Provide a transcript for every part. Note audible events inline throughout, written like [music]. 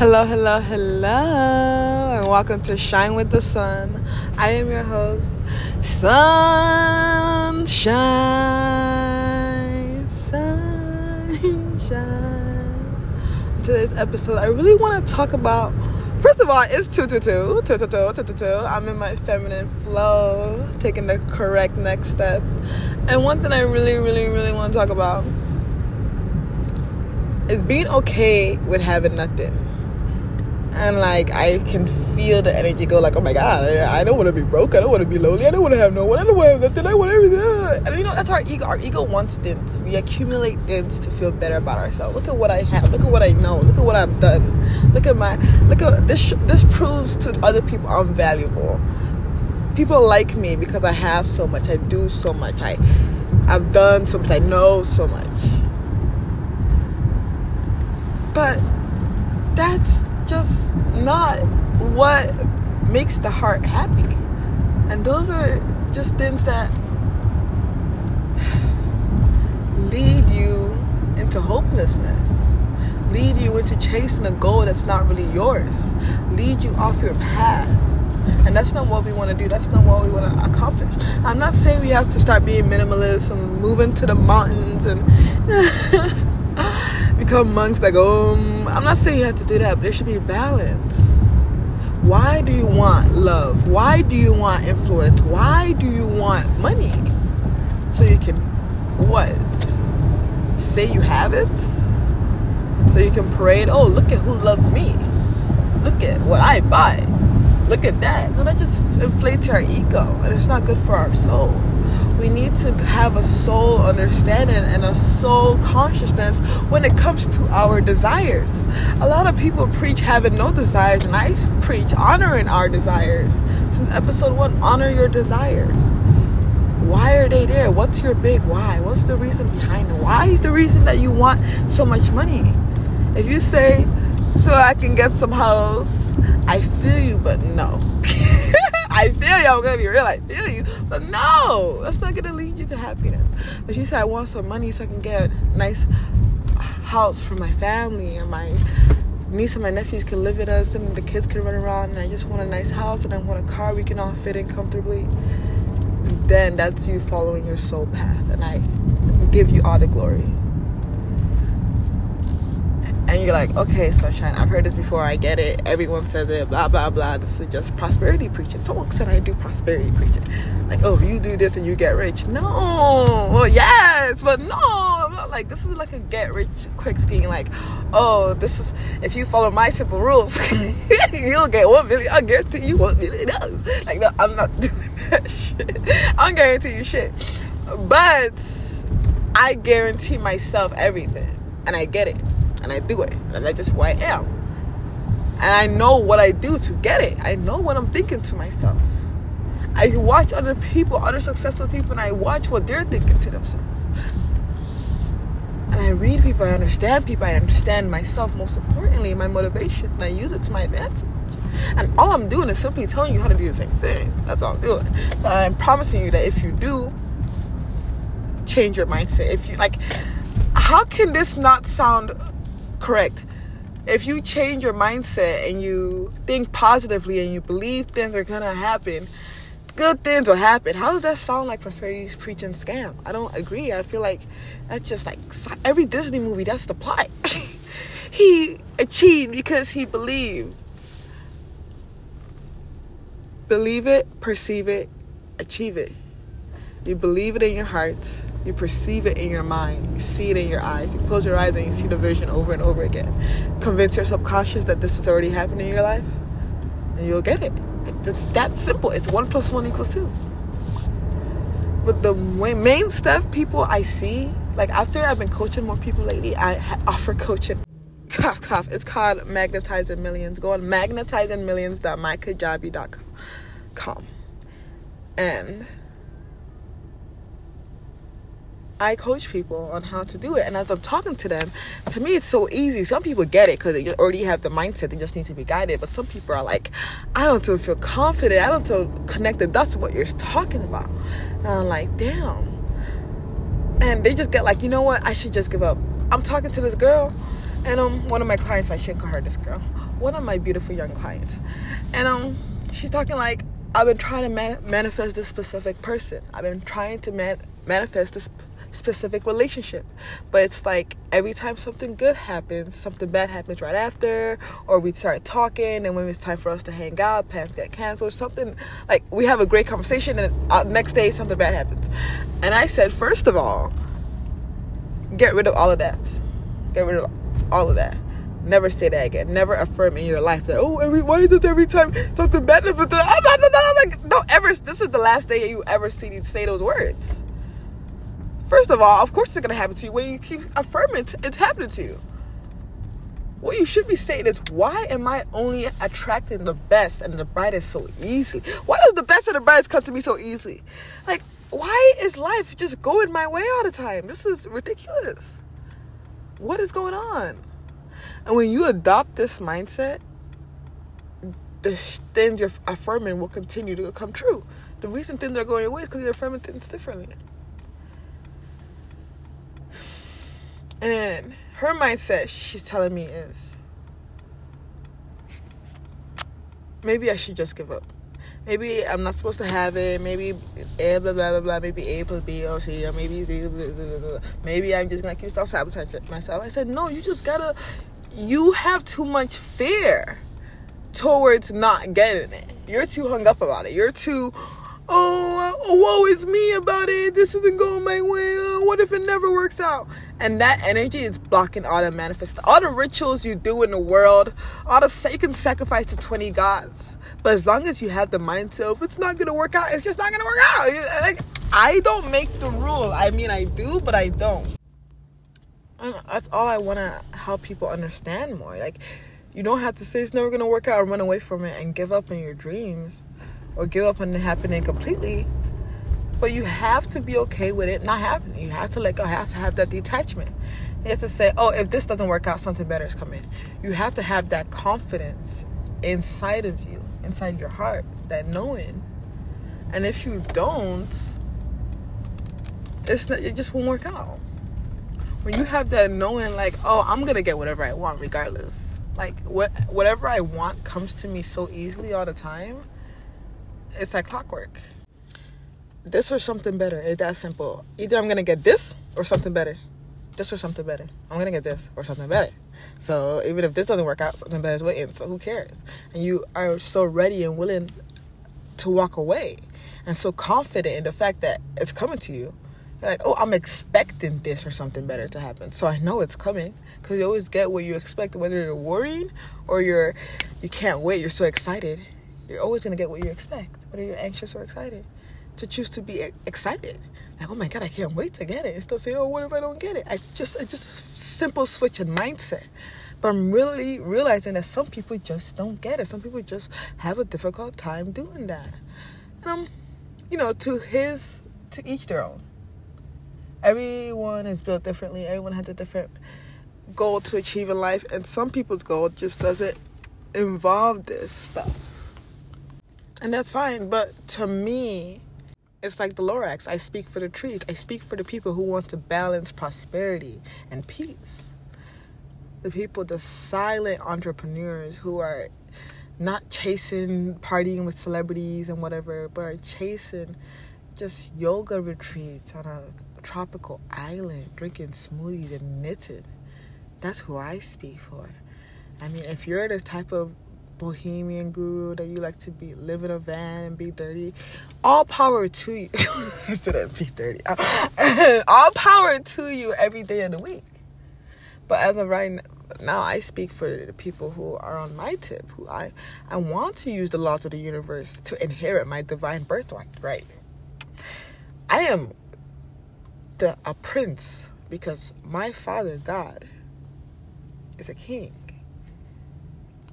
Hello, hello, hello, and welcome to Shine with the Sun. I am your host, Sunshine, Sunshine. Today's episode, I really want to talk about. First of all, it's 222, 222, 222. I'm in my feminine flow, taking the correct next step. And one thing I really, really, really want to talk about is being okay with having nothing and like I can feel the energy go like, oh my god, I, I don't want to be broke, I don't want to be lonely, I don't want to have no one, I don't want to have nothing, I want everything. And you know that's our ego. Our ego wants things. We accumulate things to feel better about ourselves. Look at what I have. Look at what I know. Look at what I've done. Look at my. Look at this. This proves to other people I'm valuable. People like me because I have so much. I do so much. I, I've done so much. I know so much. But that's just not what makes the heart happy. And those are just things that lead you into hopelessness, lead you into chasing a goal that's not really yours, lead you off your path. And that's not what we want to do. That's not what we want to accomplish. I'm not saying we have to start being minimalist and move into the mountains and [laughs] become monks that go, um, I'm not saying you have to do that, but there should be balance. Why do you want love? Why do you want influence? Why do you want money? So you can what? Say you have it? So you can parade, oh, look at who loves me. Look at what I buy. Look at that. No, that just inflates our ego and it's not good for our soul we need to have a soul understanding and a soul consciousness when it comes to our desires. A lot of people preach having no desires, and I preach honoring our desires. Since episode one, honor your desires. Why are they there? What's your big why? What's the reason behind it? Why is the reason that you want so much money? If you say, so I can get some house, I feel you, but no. [laughs] I feel you. I'm gonna be real. I feel you, but no, that's not gonna lead you to happiness. But you said, I want some money so I can get a nice house for my family and my niece and my nephews can live with us and the kids can run around and I just want a nice house and I want a car we can all fit in comfortably, then that's you following your soul path and I give you all the glory and you're like, okay, sunshine, I've heard this before, I get it. Everyone says it, blah, blah, blah. This is just prosperity preaching. Someone said I do prosperity preaching. Like, oh, you do this and you get rich. No, well, yes, but no, I'm not like, this is like a get rich quick scheme. Like, oh, this is, if you follow my simple rules, [laughs] you'll get one million. I guarantee you one million dollars. Like, no, I'm not [laughs] doing that shit. I'm guarantee you shit. But I guarantee myself everything. And I get it and I do it. And that's just who I am. And I know what I do to get it. I know what I'm thinking to myself. I watch other people, other successful people, and I watch what they're thinking to themselves. And I read people, I understand people, I understand myself, most importantly, my motivation, and I use it to my advantage. And all I'm doing is simply telling you how to do the same thing. That's all I'm doing. But I'm promising you that if you do change your mindset, if you like, how can this not sound correct. If you change your mindset and you think positively and you believe things are gonna happen, good things will happen. How does that sound like prosperity preaching scam? I don't agree. I feel like that's just like every Disney movie. That's the plot. [laughs] he achieved because he believed. Believe it, perceive it, achieve it. You believe it in your heart you perceive it in your mind. You see it in your eyes. You close your eyes and you see the vision over and over again. Convince your subconscious that this is already happening in your life, and you'll get it. It's that simple. It's one plus one equals two. But the main stuff people I see, like after I've been coaching more people lately, I offer coaching. Cough, cough. It's called Magnetizing Millions. Go on magnetizingmillions.mykajabi.com. And I coach people on how to do it. And as I'm talking to them, to me, it's so easy. Some people get it because they already have the mindset, they just need to be guided. But some people are like, I don't feel confident. I don't feel connected. That's what you're talking about. And I'm like, damn. And they just get like, you know what? I should just give up. I'm talking to this girl And um, one of my clients, I shouldn't call her this girl. One of my beautiful young clients, and um, she's talking like I've been trying to man- manifest this specific person. I've been trying to man- manifest this specific relationship. But it's like every time something good happens, something bad happens right after, or we start talking, and when it's time for us to hang out, plans get canceled, something like we have a great conversation, and uh, next day something bad happens. And I said, first of all, get rid of all of that. Get rid of all of that. Never say that again. Never affirm in your life that oh every why every time something bad happens? Like don't ever. This is the last day you ever see say those words. First of all, of course it's gonna happen to you when you keep affirming it's happening to you. What you should be saying is, why am I only attracting the best and the brightest so easily? Why does the best and the brightest come to me so easily? Like, why is life just going my way all the time? This is ridiculous. What is going on? And when you adopt this mindset, the things you're affirming will continue to come true. The reason things are going your way is because you're affirming things differently. And her mindset, she's telling me, is maybe I should just give up. Maybe I'm not supposed to have it. Maybe A blah blah blah blah. Maybe A plus B or C or maybe blah, blah, blah, blah. maybe I'm just gonna keep self sabotaging myself. I said no. You just gotta you have too much fear towards not getting it. You're too hung up about it. You're too, oh, oh woe is me about it. This isn't going my way. Oh, what if it never works out? And that energy is blocking all the manifest, all the rituals you do in the world, all the can sacrifice to 20 gods. But as long as you have the mindset of it's not gonna work out, it's just not gonna work out. Like I don't make the rule. I mean I do, but I don't that's all I want to help people understand more. Like, you don't have to say it's never going to work out and run away from it and give up on your dreams or give up on it happening completely. But you have to be okay with it not happening. You have to let go, have to have that detachment. You have to say, oh, if this doesn't work out, something better is coming. You have to have that confidence inside of you, inside your heart, that knowing. And if you don't, it's not, it just won't work out when you have that knowing like oh i'm gonna get whatever i want regardless like what whatever i want comes to me so easily all the time it's like clockwork this or something better it's that simple either i'm gonna get this or something better this or something better i'm gonna get this or something better so even if this doesn't work out something better is waiting so who cares and you are so ready and willing to walk away and so confident in the fact that it's coming to you like, oh, I'm expecting this or something better to happen. So I know it's coming because you always get what you expect, whether you're worrying or you're you can't wait. You're so excited. You're always gonna get what you expect, whether you're anxious or excited. To choose to be excited, like, oh my god, I can't wait to get it. Instead of saying, oh, what if I don't get it? I just it's just a simple switch in mindset. But I'm really realizing that some people just don't get it. Some people just have a difficult time doing that. And I'm, you know, to his, to each their own everyone is built differently everyone has a different goal to achieve in life and some people's goal just doesn't involve this stuff and that's fine but to me it's like the Lorax. I speak for the trees. I speak for the people who want to balance prosperity and peace. The people, the silent entrepreneurs who are not chasing partying with celebrities and whatever, but are chasing just yoga retreats on a tropical island drinking smoothies and knitting. That's who I speak for. I mean, if you're the type of bohemian guru that you like to be live in a van and be dirty, all power to you. [laughs] Instead of be dirty, [laughs] all power to you every day of the week. But as of right now, I speak for the people who are on my tip. Who I I want to use the laws of the universe to inherit my divine birthright. Right. I am the a prince because my father God is a king.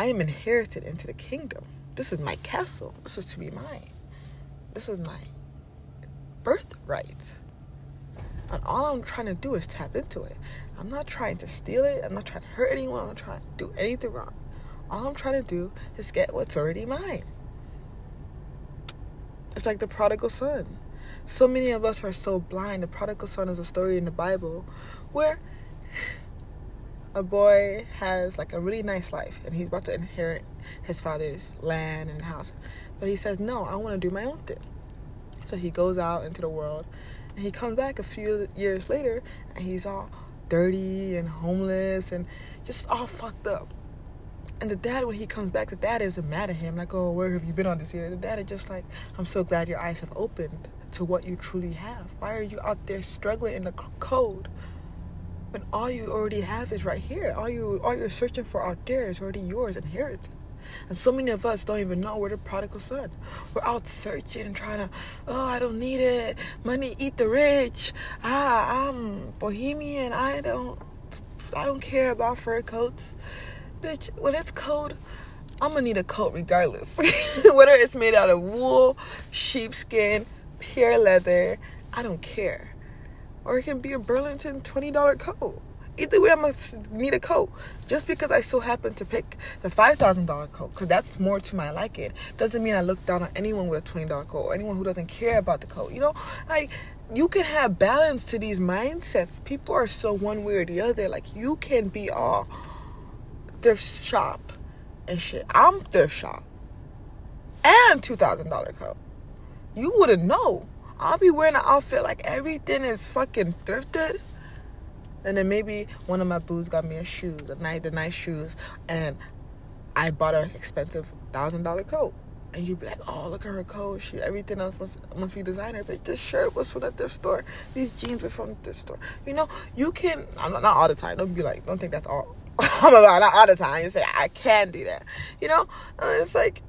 I am inherited into the kingdom. This is my castle. This is to be mine. This is my birthright. And all I'm trying to do is tap into it. I'm not trying to steal it. I'm not trying to hurt anyone. I'm not trying to do anything wrong. All I'm trying to do is get what's already mine. It's like the prodigal son. So many of us are so blind. The prodigal son is a story in the Bible where a boy has like a really nice life and he's about to inherit his father's land and house. But he says, No, I want to do my own thing. So he goes out into the world and he comes back a few years later and he's all dirty and homeless and just all fucked up. And the dad, when he comes back, the dad isn't mad at him, like, oh, where have you been on this year? The dad is just like, I'm so glad your eyes have opened to what you truly have. Why are you out there struggling in the code when all you already have is right here? All you all you're searching for out there is already yours, inherited. And so many of us don't even know we're the prodigal son. We're out searching and trying to, oh, I don't need it. Money eat the rich. Ah, I'm bohemian. I don't, I don't care about fur coats bitch, when it's cold, I'm gonna need a coat regardless. [laughs] Whether it's made out of wool, sheepskin, pure leather, I don't care. Or it can be a Burlington $20 coat. Either way, I must need a coat. Just because I so happen to pick the $5,000 coat, because that's more to my liking, doesn't mean I look down on anyone with a $20 coat or anyone who doesn't care about the coat. You know, like, you can have balance to these mindsets. People are so one way or the other. Like, you can be all thrift shop and shit. I'm thrift shop and two thousand dollar coat. You wouldn't know. I'll be wearing an outfit like everything is fucking thrifted. And then maybe one of my boos got me a shoe, a nice, the nice shoes, and I bought an expensive thousand dollar coat. And you'd be like, oh, look at her coat. She, everything else must must be designer. But this shirt was from the thrift store. These jeans were from the thrift store. You know, you can. I'm not, not all the time. Don't be like, don't think that's all [laughs] I'm about not all the time. You say I can do that. You know, uh, it's like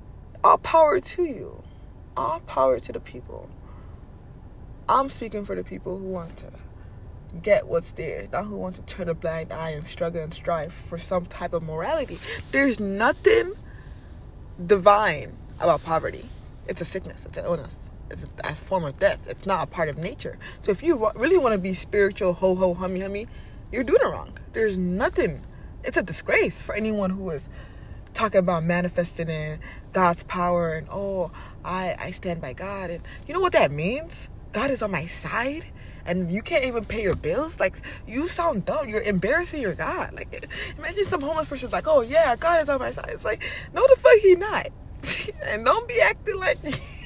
all power to you, all power to the people. I'm speaking for the people who want to get what's theirs, not who want to turn a blind eye and struggle and strive for some type of morality. There's nothing divine about poverty. It's a sickness. It's an illness. It's a, form of death. It's not a part of nature. So if you really want to be spiritual, ho ho hummy hummy, you're doing it wrong. There's nothing it's a disgrace for anyone who is talking about manifesting in God's power and oh, I I stand by God and you know what that means? God is on my side and you can't even pay your bills. Like you sound dumb. You're embarrassing your God. Like imagine some homeless person's like, oh yeah, God is on my side. It's like no, the fuck he not. [laughs] and don't be acting like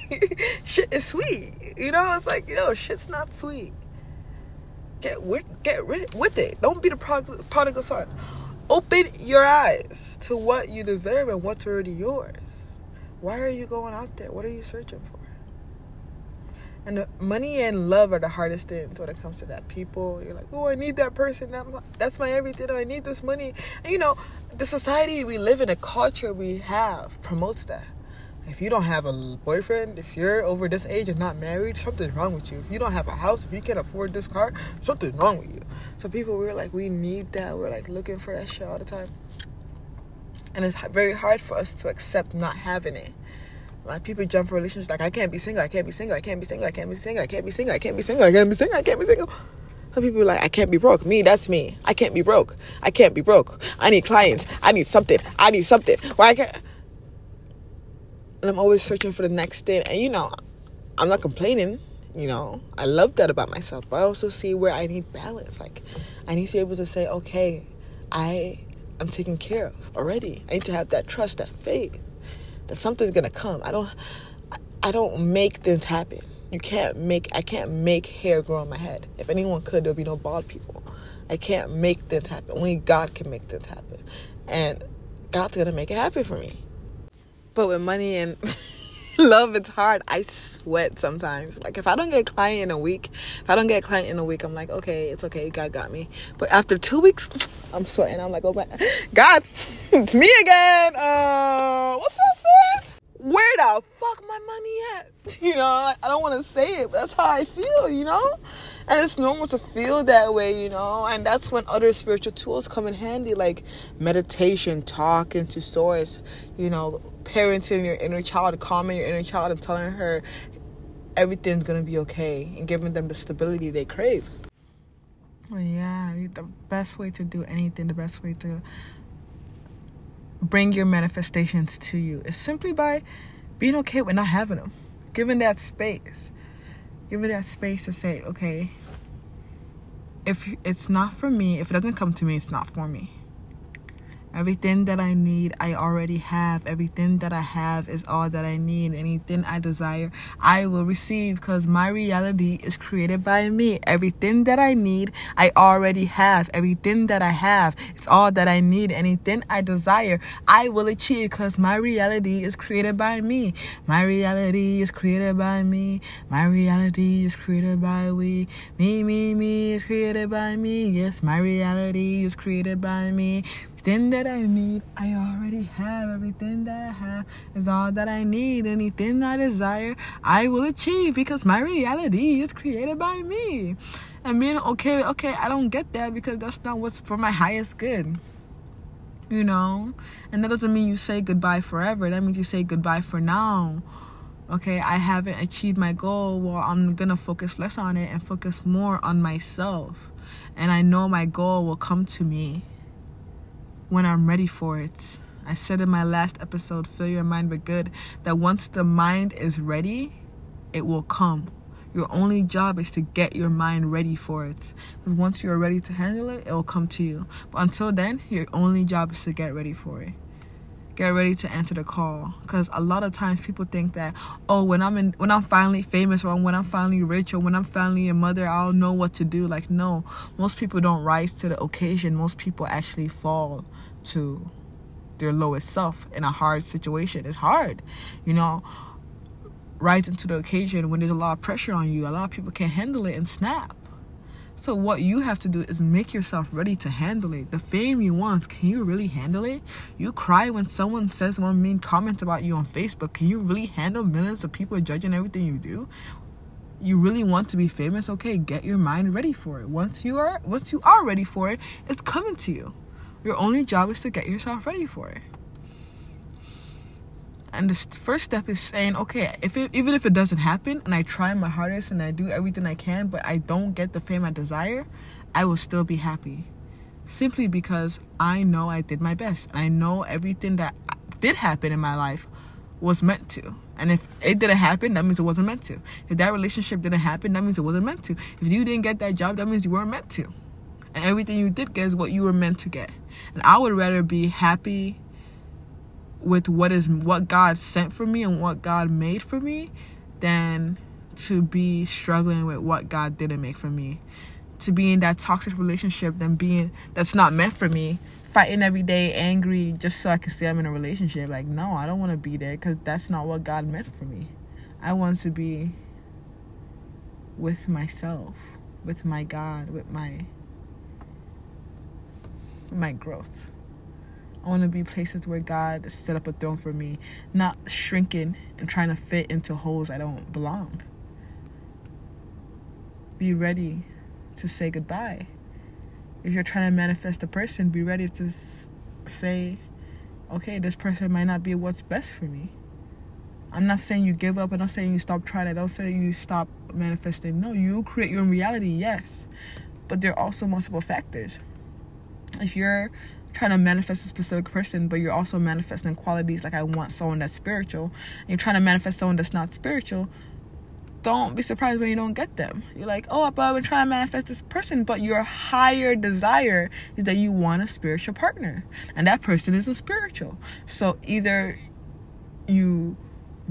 [laughs] shit is sweet. You know, it's like you know, shit's not sweet. Get with get rid with it. Don't be the prodigal son open your eyes to what you deserve and what's already yours. Why are you going out there? What are you searching for? And uh, money and love are the hardest things when it comes to that. People, you're like, oh, I need that person. That's my everything. I need this money. And you know, the society we live in, the culture we have promotes that. If you don't have a boyfriend, if you're over this age and not married, something's wrong with you. If you don't have a house, if you can't afford this car, something's wrong with you. So people, we're like, we need that. We're like looking for that shit all the time. And it's very hard for us to accept not having it. Like people jump for relationships like I can't be single, I can't be single, I can't be single, I can't be single, I can't be single, I can't be single, I can't be single, I can't be single. Some people are like, I can't be broke. Me, that's me. I can't be broke. I can't be broke. I need clients. I need something. I need something. Why I can't and I'm always searching for the next thing. And you know, I'm not complaining. You know, I love that about myself. But I also see where I need balance. Like, I need to be able to say, okay, I am taken care of already. I need to have that trust, that faith that something's gonna come. I don't, I don't make things happen. You can't make. I can't make hair grow on my head. If anyone could, there'll be no bald people. I can't make things happen. Only God can make things happen, and God's gonna make it happen for me. But with money and [laughs] [laughs] love, it's hard. I sweat sometimes. Like if I don't get a client in a week, if I don't get a client in a week, I'm like, okay, it's okay. God got me. But after two weeks, [tsk] I'm sweating. I'm like, oh my [laughs] God, [laughs] it's me again. Uh, what's up, sis? Where the fuck my money at? [laughs] You know, I don't want to say it, but that's how I feel. You know. And it's normal to feel that way, you know, and that's when other spiritual tools come in handy, like meditation, talking to source, you know, parenting your inner child, calming your inner child, and telling her everything's gonna be okay, and giving them the stability they crave. Yeah, the best way to do anything, the best way to bring your manifestations to you. Is simply by being okay with not having them, giving that space. Give it that space to say, okay, if it's not for me, if it doesn't come to me, it's not for me. Everything that I need, I already have. Everything that I have is all that I need. Anything I desire, I will receive because my reality is created by me. Everything that I need, I already have. Everything that I have is all that I need. Anything I desire, I will achieve because my reality is created by me. My reality is created by me. My reality is created by we. Me, me, me is created by me. Yes, my reality is created by me. Everything that I need, I already have. Everything that I have is all that I need. Anything that I desire, I will achieve because my reality is created by me. And being okay, okay, I don't get that because that's not what's for my highest good. You know? And that doesn't mean you say goodbye forever. That means you say goodbye for now. Okay, I haven't achieved my goal. Well, I'm gonna focus less on it and focus more on myself. And I know my goal will come to me when I'm ready for it. I said in my last episode, Fill Your Mind with Good, that once the mind is ready, it will come. Your only job is to get your mind ready for it. Because once you're ready to handle it, it will come to you. But until then, your only job is to get ready for it. Get ready to answer the call. Because a lot of times people think that, oh, when I'm in, when I'm finally famous or when I'm finally rich or when I'm finally a mother, I'll know what to do. Like no, most people don't rise to the occasion. Most people actually fall to their lowest self in a hard situation. It's hard, you know, rising to the occasion when there's a lot of pressure on you. A lot of people can't handle it and snap. So what you have to do is make yourself ready to handle it. The fame you want, can you really handle it? You cry when someone says one mean comment about you on Facebook. Can you really handle millions of people judging everything you do? You really want to be famous? Okay, get your mind ready for it. Once you are once you are ready for it, it's coming to you. Your only job is to get yourself ready for it. And the first step is saying, okay, if it, even if it doesn't happen and I try my hardest and I do everything I can, but I don't get the fame I desire, I will still be happy. Simply because I know I did my best. And I know everything that did happen in my life was meant to. And if it didn't happen, that means it wasn't meant to. If that relationship didn't happen, that means it wasn't meant to. If you didn't get that job, that means you weren't meant to. And everything you did get is what you were meant to get. And I would rather be happy with what is what God sent for me and what God made for me than to be struggling with what God didn't make for me. To be in that toxic relationship than being that's not meant for me. Fighting every day, angry, just so I can say I'm in a relationship. Like, no, I don't want to be there because that's not what God meant for me. I want to be with myself, with my God, with my my growth. I want to be places where God set up a throne for me, not shrinking and trying to fit into holes I don't belong. Be ready to say goodbye. If you're trying to manifest a person, be ready to say, okay, this person might not be what's best for me. I'm not saying you give up. I'm not saying you stop trying. I don't say you stop manifesting. No, you create your own reality, yes. But there are also multiple factors if you're trying to manifest a specific person, but you're also manifesting qualities like I want someone that's spiritual, and you're trying to manifest someone that's not spiritual, don't be surprised when you don't get them. You're like, oh, but I've been trying to manifest this person, but your higher desire is that you want a spiritual partner, and that person isn't spiritual. So either you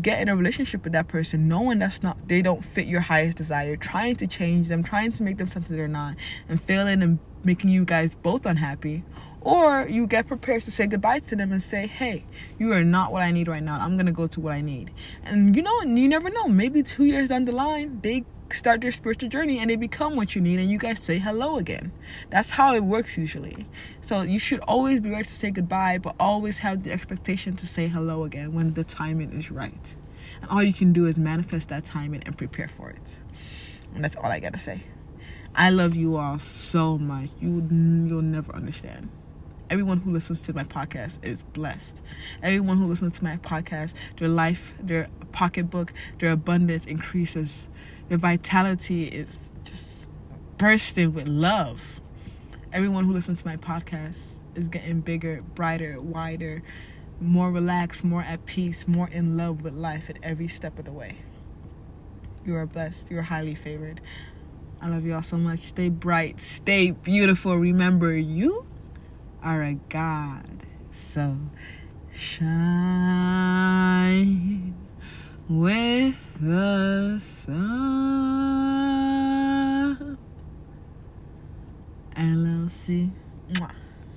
get in a relationship with that person knowing that's not they don't fit your highest desire trying to change them trying to make them something they're not and failing and making you guys both unhappy or you get prepared to say goodbye to them and say hey you are not what i need right now. I'm gonna go to what i need. And you know you never know. Maybe two years down the line they start their spiritual journey and they become what you need and you guys say hello again. That's how it works usually. So you should always be ready to say goodbye but always have the expectation to say hello again when the timing is right. And all you can do is manifest that timing and prepare for it. And that's all i gotta say I love you all so much. You you'll never understand. Everyone who listens to my podcast is blessed. Everyone who listens to my podcast, their life, their pocketbook, their abundance increases. Their vitality is just bursting with love. Everyone who listens to my podcast is getting bigger, brighter, wider, more relaxed, more at peace, more in love with life at every step of the way. You are blessed. You are highly favored. I love you all so much. Stay bright, stay beautiful. Remember, you are a God. So shine with the sun. LLC. Mwah.